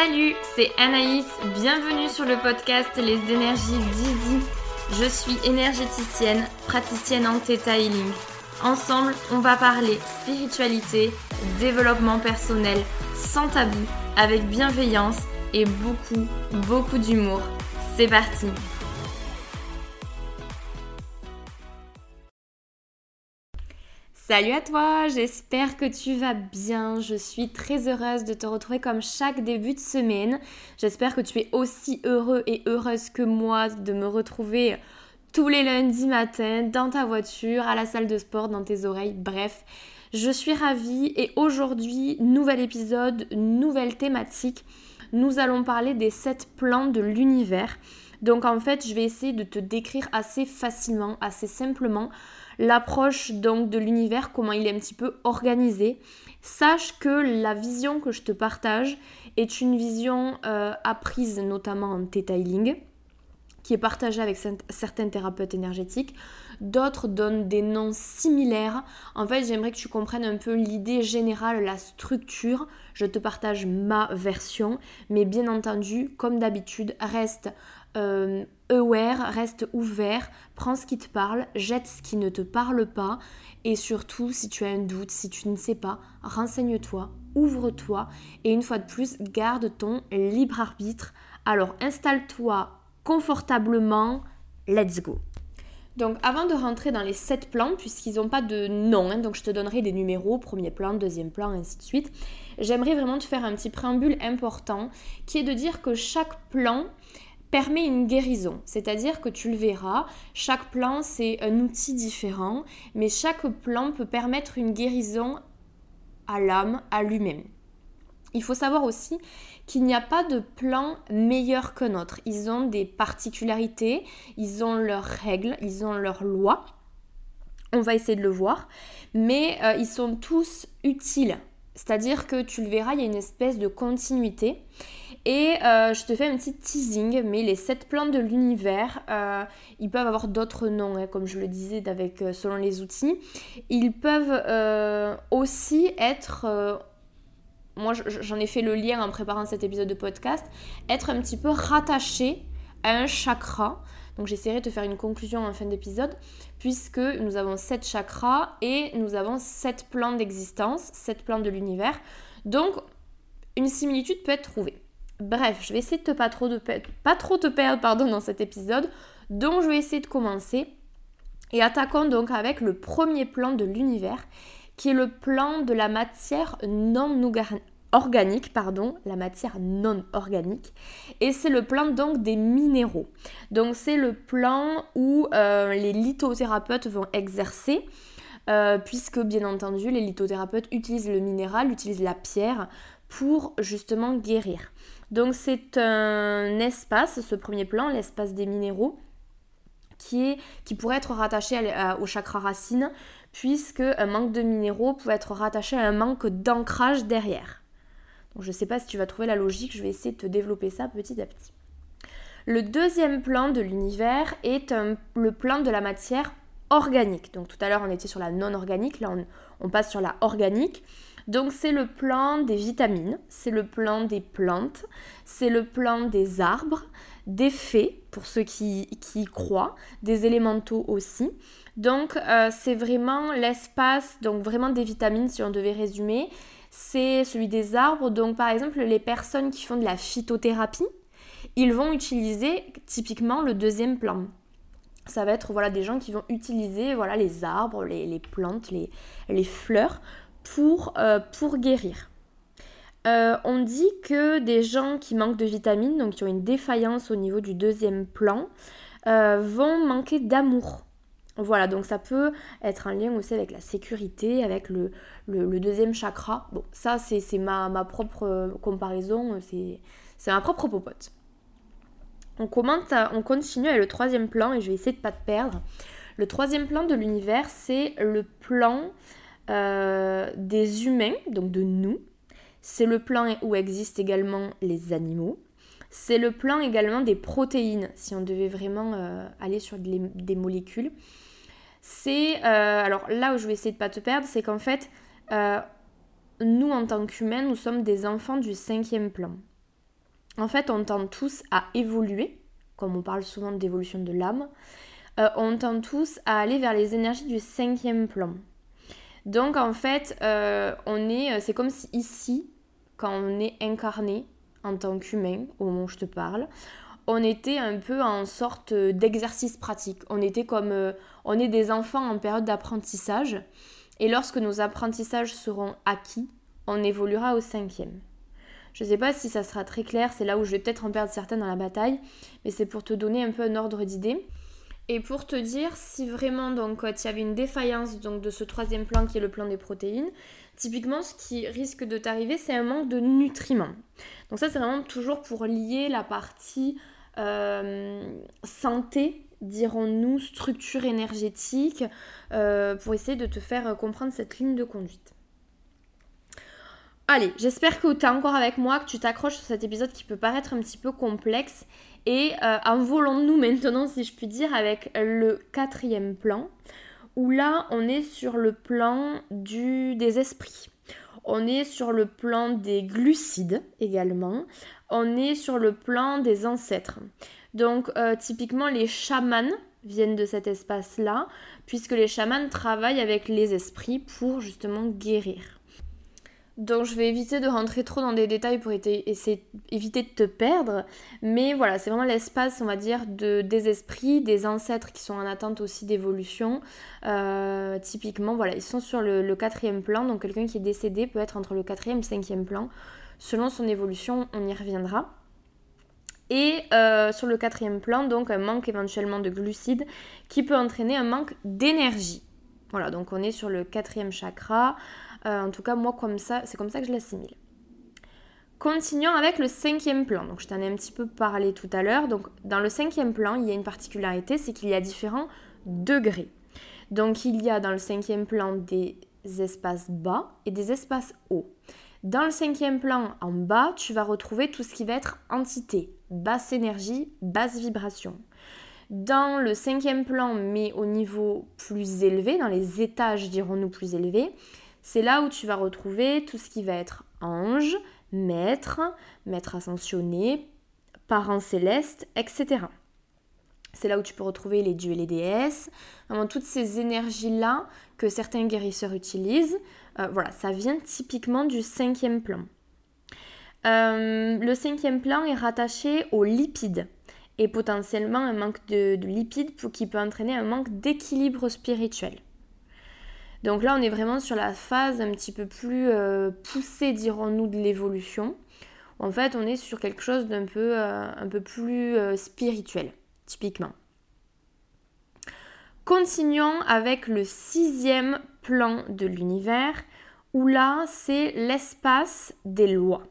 Salut, c'est Anaïs, bienvenue sur le podcast Les énergies d'Easy. Je suis énergéticienne, praticienne en Theta Healing. Ensemble, on va parler spiritualité, développement personnel, sans tabou, avec bienveillance et beaucoup, beaucoup d'humour. C'est parti Salut à toi, j'espère que tu vas bien. Je suis très heureuse de te retrouver comme chaque début de semaine. J'espère que tu es aussi heureux et heureuse que moi de me retrouver tous les lundis matins dans ta voiture, à la salle de sport, dans tes oreilles, bref. Je suis ravie et aujourd'hui, nouvel épisode, nouvelle thématique. Nous allons parler des 7 plans de l'univers. Donc en fait, je vais essayer de te décrire assez facilement, assez simplement l'approche donc de l'univers, comment il est un petit peu organisé. Sache que la vision que je te partage est une vision euh, apprise notamment en Theta Healing, qui est partagée avec certains thérapeutes énergétiques. D'autres donnent des noms similaires. En fait, j'aimerais que tu comprennes un peu l'idée générale, la structure. Je te partage ma version, mais bien entendu, comme d'habitude, reste euh, aware, reste ouvert, prends ce qui te parle, jette ce qui ne te parle pas et surtout si tu as un doute, si tu ne sais pas, renseigne-toi, ouvre-toi et une fois de plus, garde ton libre arbitre. Alors installe-toi confortablement, let's go. Donc avant de rentrer dans les 7 plans, puisqu'ils n'ont pas de nom, hein, donc je te donnerai des numéros, premier plan, deuxième plan, ainsi de suite, j'aimerais vraiment te faire un petit préambule important qui est de dire que chaque plan permet une guérison. C'est-à-dire que tu le verras, chaque plan c'est un outil différent, mais chaque plan peut permettre une guérison à l'âme, à lui-même. Il faut savoir aussi qu'il n'y a pas de plan meilleur que autre. Ils ont des particularités, ils ont leurs règles, ils ont leurs lois. On va essayer de le voir. Mais euh, ils sont tous utiles. C'est-à-dire que tu le verras, il y a une espèce de continuité. Et euh, je te fais un petit teasing, mais les sept plans de l'univers, euh, ils peuvent avoir d'autres noms, hein, comme je le disais, avec, selon les outils. Ils peuvent aussi être, moi j'en ai fait le lien en préparant cet épisode de podcast, être un petit peu rattachés à un chakra. Donc j'essaierai de faire une conclusion en fin d'épisode, puisque nous avons sept chakras et nous avons sept plans d'existence, sept plans de l'univers. Donc une similitude peut être trouvée. Bref, je vais essayer de te pas trop, de, pas trop te perdre pardon, dans cet épisode. Donc je vais essayer de commencer. Et attaquons donc avec le premier plan de l'univers, qui est le plan de la matière non organique, pardon, la matière non organique. Et c'est le plan donc des minéraux. Donc c'est le plan où euh, les lithothérapeutes vont exercer. Euh, puisque bien entendu les lithothérapeutes utilisent le minéral, utilisent la pierre pour justement guérir. Donc c'est un espace, ce premier plan, l'espace des minéraux, qui, pourrait être rattaché au chakra racine, puisque un manque de minéraux peut être rattaché à un manque d'ancrage derrière. Donc je ne sais pas si tu vas trouver la logique, je vais essayer de te développer ça petit à petit. Le deuxième plan de l'univers est le plan de la matière organique. Donc tout à l'heure on était sur la non organique, là on passe sur la organique. Donc c'est le plan des vitamines, c'est le plan des plantes, c'est le plan des arbres, des fées, pour ceux qui, qui y croient, des élémentaux aussi. Donc euh, c'est vraiment l'espace, donc vraiment des vitamines si on devait résumer, c'est celui des arbres. Donc par exemple les personnes qui font de la phytothérapie, ils vont utiliser typiquement le deuxième plan ça va être voilà, des gens qui vont utiliser voilà, les arbres, les, plantes, les, les, fleurs pour, euh, pour guérir. Euh, on dit que des gens qui manquent de vitamines, donc qui ont une défaillance au niveau du deuxième plan, vont manquer d'amour. Voilà, donc ça peut être un lien aussi avec la sécurité, avec le, deuxième chakra. Bon, ça c'est ma, ma, propre comparaison, c'est ma propre popote. On, commence on continue avec le troisième plan et je vais essayer de pas te perdre. Le troisième plan de l'univers, c'est le plan euh, des humains, donc de nous. C'est le plan où existent également les animaux. C'est le plan également des protéines, si on devait vraiment euh, aller sur des, molécules. C'est, euh, alors là où je vais essayer de pas te perdre, c'est qu'en fait, nous en tant qu'humains, nous sommes des enfants du cinquième plan. en fait, on tend tous à évoluer, comme on parle souvent d'évolution de l'âme, euh, on tend tous à aller vers les énergies du cinquième plan. Donc en fait, euh, on est, c'est comme si ici, quand on est incarné en tant qu'humain, au moment où je te parle, on était un peu en sorte d'exercice pratique. On était comme, on est des enfants en période d'apprentissage. Et lorsque nos apprentissages seront acquis, on évoluera au cinquième. Je ne sais pas si ça sera très clair, c'est là où je vais peut-être en perdre certains dans la bataille, mais c'est pour te donner un peu un ordre d'idée. Et pour te dire si vraiment donc il y avait une défaillance donc de ce troisième plan qui est le plan des protéines, typiquement ce qui risque de t'arriver c'est un manque de nutriments. Donc ça c'est vraiment toujours pour lier la partie euh, santé dirons-nous, structure énergétique, euh, pour essayer de te faire comprendre cette ligne de conduite. Allez, j'espère que tu es encore avec moi, que tu t'accroches sur cet épisode qui peut paraître un petit peu complexe. Et euh, envolons-nous maintenant, si je puis dire, avec le quatrième plan, où là, on est sur le plan du, des esprits. On est sur le plan des glucides également. On est sur le plan des ancêtres. Donc euh, typiquement les chamans viennent de cet espace-là, puisque les chamans travaillent avec les esprits pour justement guérir. Donc je vais éviter de rentrer trop dans des détails pour éviter de te perdre, mais voilà, c'est vraiment l'espace, on va dire, de, des esprits, des ancêtres qui sont en attente aussi d'évolution. Euh, typiquement, voilà, ils sont sur le, le quatrième plan, donc quelqu'un qui est décédé peut être entre le quatrième et cinquième plan. Selon son évolution, on y reviendra. Et euh, sur le quatrième plan, donc un manque éventuellement de glucides qui peut entraîner un manque d'énergie. Voilà, donc on est sur le quatrième chakra. Euh, en tout cas, moi, comme ça, c'est comme ça que je l'assimile. Continuons avec le cinquième plan. Donc, je t'en ai un petit peu parlé tout à l'heure. Donc, dans le cinquième plan, il y a une particularité, c'est qu'il y a différents degrés. Donc, il y a dans le cinquième plan des espaces bas et des espaces hauts. Dans le cinquième plan, en bas, tu vas retrouver tout ce qui va être entité, basse énergie, basse vibration. Dans le cinquième plan, mais au niveau plus élevé, dans les étages dirons-nous plus élevés, c'est là où tu vas retrouver tout ce qui va être ange, maître, maître ascensionné, parents célestes, etc. C'est là où tu peux retrouver les dieux et les déesses, vraiment toutes ces énergies-là que certains guérisseurs utilisent euh, voilà, ça vient typiquement du cinquième plan. Euh, le cinquième plan est rattaché aux lipides et potentiellement un manque de, lipides qui peut entraîner un manque d'équilibre spirituel. Donc là, on est vraiment sur la phase un petit peu plus euh, poussée, dirons-nous, de l'évolution. En fait, on est sur quelque chose d'un peu, un peu plus spirituel, typiquement. Continuons avec le sixième plan de l'univers, où là, c'est l'espace des lois.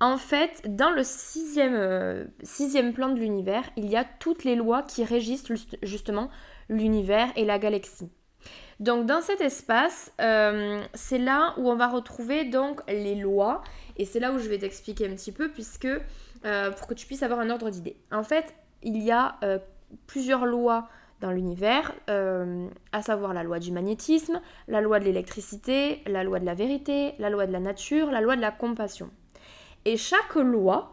En fait, dans le sixième, euh, sixième plan de l'univers, il y a toutes les lois qui régissent justement l'univers et la galaxie. Donc dans cet espace, euh, c'est là où on va retrouver donc les lois, et c'est là où je vais t'expliquer un petit peu, puisque euh, pour que tu puisses avoir un ordre d'idée. En fait, il y a plusieurs lois dans l'univers, euh, à savoir la loi du magnétisme, la loi de l'électricité, la loi de la vérité, la loi de la nature, la loi de la compassion. Et chaque loi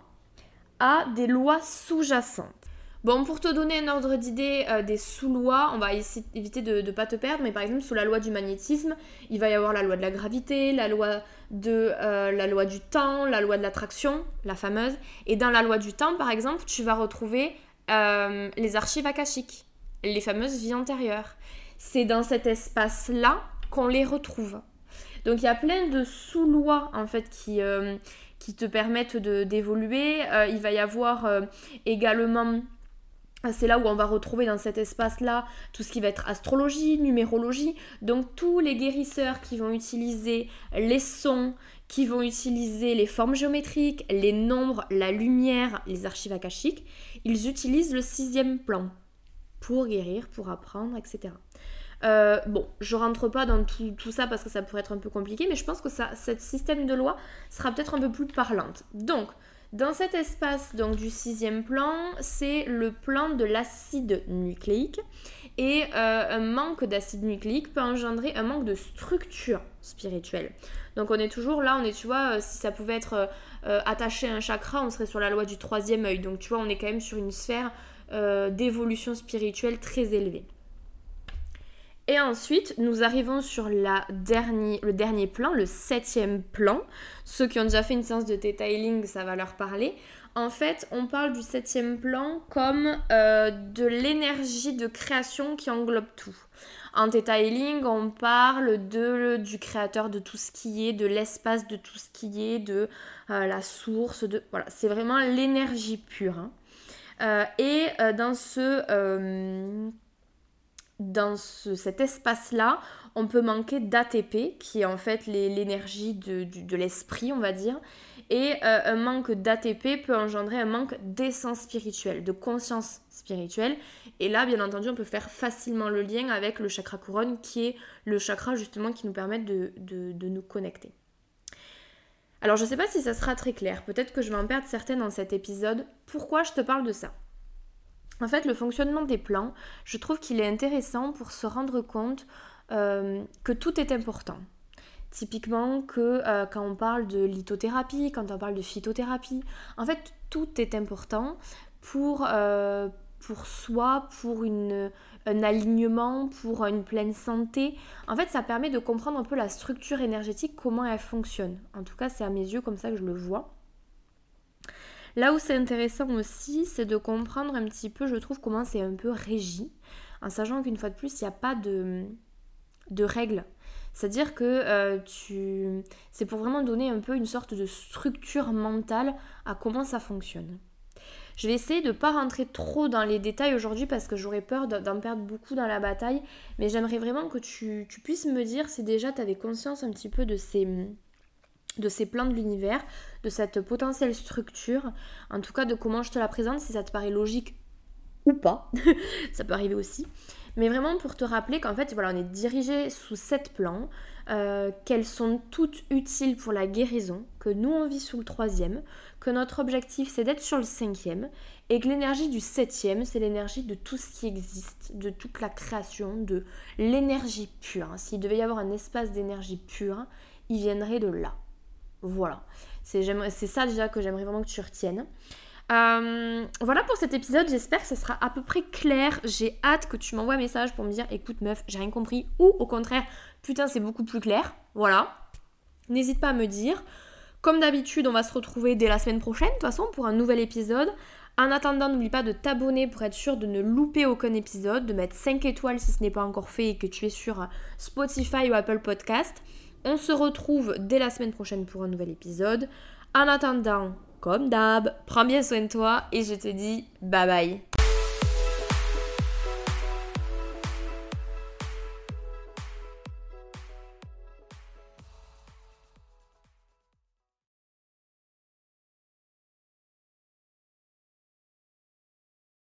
a des lois sous-jacentes. Bon, pour te donner un ordre d'idée euh, des sous-lois, on va éviter de ne pas te perdre, mais par exemple, sous la loi du magnétisme, il va y avoir la loi de la gravité, la loi, de, euh, la loi du temps, la loi de l'attraction, la fameuse. Et dans la loi du temps, par exemple, tu vas retrouver les archives akashiques les fameuses vies antérieures. C'est dans cet espace-là qu'on les retrouve. Donc il y a plein de sous-lois en fait qui, euh, qui te permettent d'évoluer. Euh, il va y avoir euh, également c'est là où on va retrouver dans cet espace-là tout ce qui va être astrologie, numérologie. Donc tous les guérisseurs qui vont utiliser les sons, qui vont utiliser les formes géométriques, les nombres, la lumière, les archives akashiques, ils utilisent le sixième plan pour guérir, pour apprendre, etc. Euh, bon, je rentre pas dans tout, ça parce que ça pourrait être un peu compliqué, mais je pense que ce système de loi sera peut-être un peu plus parlante. Donc, Dans cet espace donc du sixième plan, c'est le plan de l'acide nucléique. Et euh, un manque d'acide nucléique peut engendrer un manque de structure spirituelle. Donc on est toujours là, on est, tu vois, euh, si ça pouvait être euh, attaché à un chakra, on serait sur la loi du troisième œil. Donc tu vois, on est quand même sur une sphère d'évolution spirituelle très élevée. Et ensuite, nous arrivons sur le dernier plan, le septième plan. Ceux qui ont déjà fait une séance de detailing, ça va leur parler. En fait, on parle du septième plan comme euh, de l'énergie de création qui englobe tout. En detailing, on parle de, du créateur de tout ce qui est, de l'espace de tout ce qui est, de euh, la source, voilà, c'est vraiment l'énergie pure. Hein. Euh, et dans ce dans cet espace-là, on peut manquer d'ATP, qui est en fait l'énergie de, l'esprit, on va dire. Et euh, un manque d'ATP peut engendrer un manque d'essence spirituelle, de conscience spirituelle. Et là, bien entendu, on peut faire facilement le lien avec le chakra couronne, qui est le chakra justement qui nous permet de, de nous connecter. Alors, je ne sais pas si ça sera très clair. Peut-être que je vais en perdre certaines dans cet épisode. Pourquoi je te parle de ça? En fait, le fonctionnement des plans, je trouve qu'il est intéressant pour se rendre compte euh, que tout est important. Typiquement que euh, quand on parle de lithothérapie, quand on parle de phytothérapie, en fait tout est important pour, euh, pour soi, pour une, un alignement, pour une pleine santé. En fait ça permet de comprendre un peu la structure énergétique, comment elle fonctionne. En tout cas c'est à mes yeux comme ça que je le vois. Là où c'est intéressant aussi, c'est de comprendre un petit peu, je trouve, comment c'est un peu régi, en sachant qu'une fois de plus, il n'y a pas de, de règles. C'est-à-dire que euh, tu... c'est pour vraiment donner un peu une sorte de structure mentale à comment ça fonctionne. Je vais essayer de ne pas rentrer trop dans les détails aujourd'hui parce que j'aurais peur d'en perdre beaucoup dans la bataille, mais j'aimerais vraiment que tu, tu puisses me dire si déjà tu avais conscience un petit peu de ces, de ces plans de l'univers, de cette potentielle structure, en tout cas de comment je te la présente, si ça te paraît logique ou pas, ça peut arriver aussi. Mais vraiment pour te rappeler qu'en fait, voilà, on est dirigé sous sept plans, euh, qu'elles sont toutes utiles pour la guérison, que nous on vit sous le troisième, que notre objectif c'est d'être sur le cinquième, et que l'énergie du septième, c'est l'énergie de tout ce qui existe, de toute la création, de l'énergie pure. S'il devait y avoir un espace d'énergie pure, il viendrait de là. Voilà. C'est ça déjà que j'aimerais vraiment que tu retiennes. Euh, voilà pour cet épisode, j'espère que ce sera à peu près clair. J'ai hâte que tu m'envoies un message pour me dire écoute meuf, j'ai rien compris ou au contraire, putain, c'est beaucoup plus clair. Voilà. N'hésite pas à me dire. Comme d'habitude, on va se retrouver dès la semaine prochaine, de toute façon, pour un nouvel épisode. En attendant, n'oublie pas de t'abonner pour être sûr de ne louper aucun épisode, de mettre 5 étoiles si ce n'est pas encore fait et que tu es sur Spotify ou Apple Podcast. On se retrouve dès la semaine prochaine pour un nouvel épisode. En attendant, comme d'hab, prends bien soin de toi et je te dis bye bye.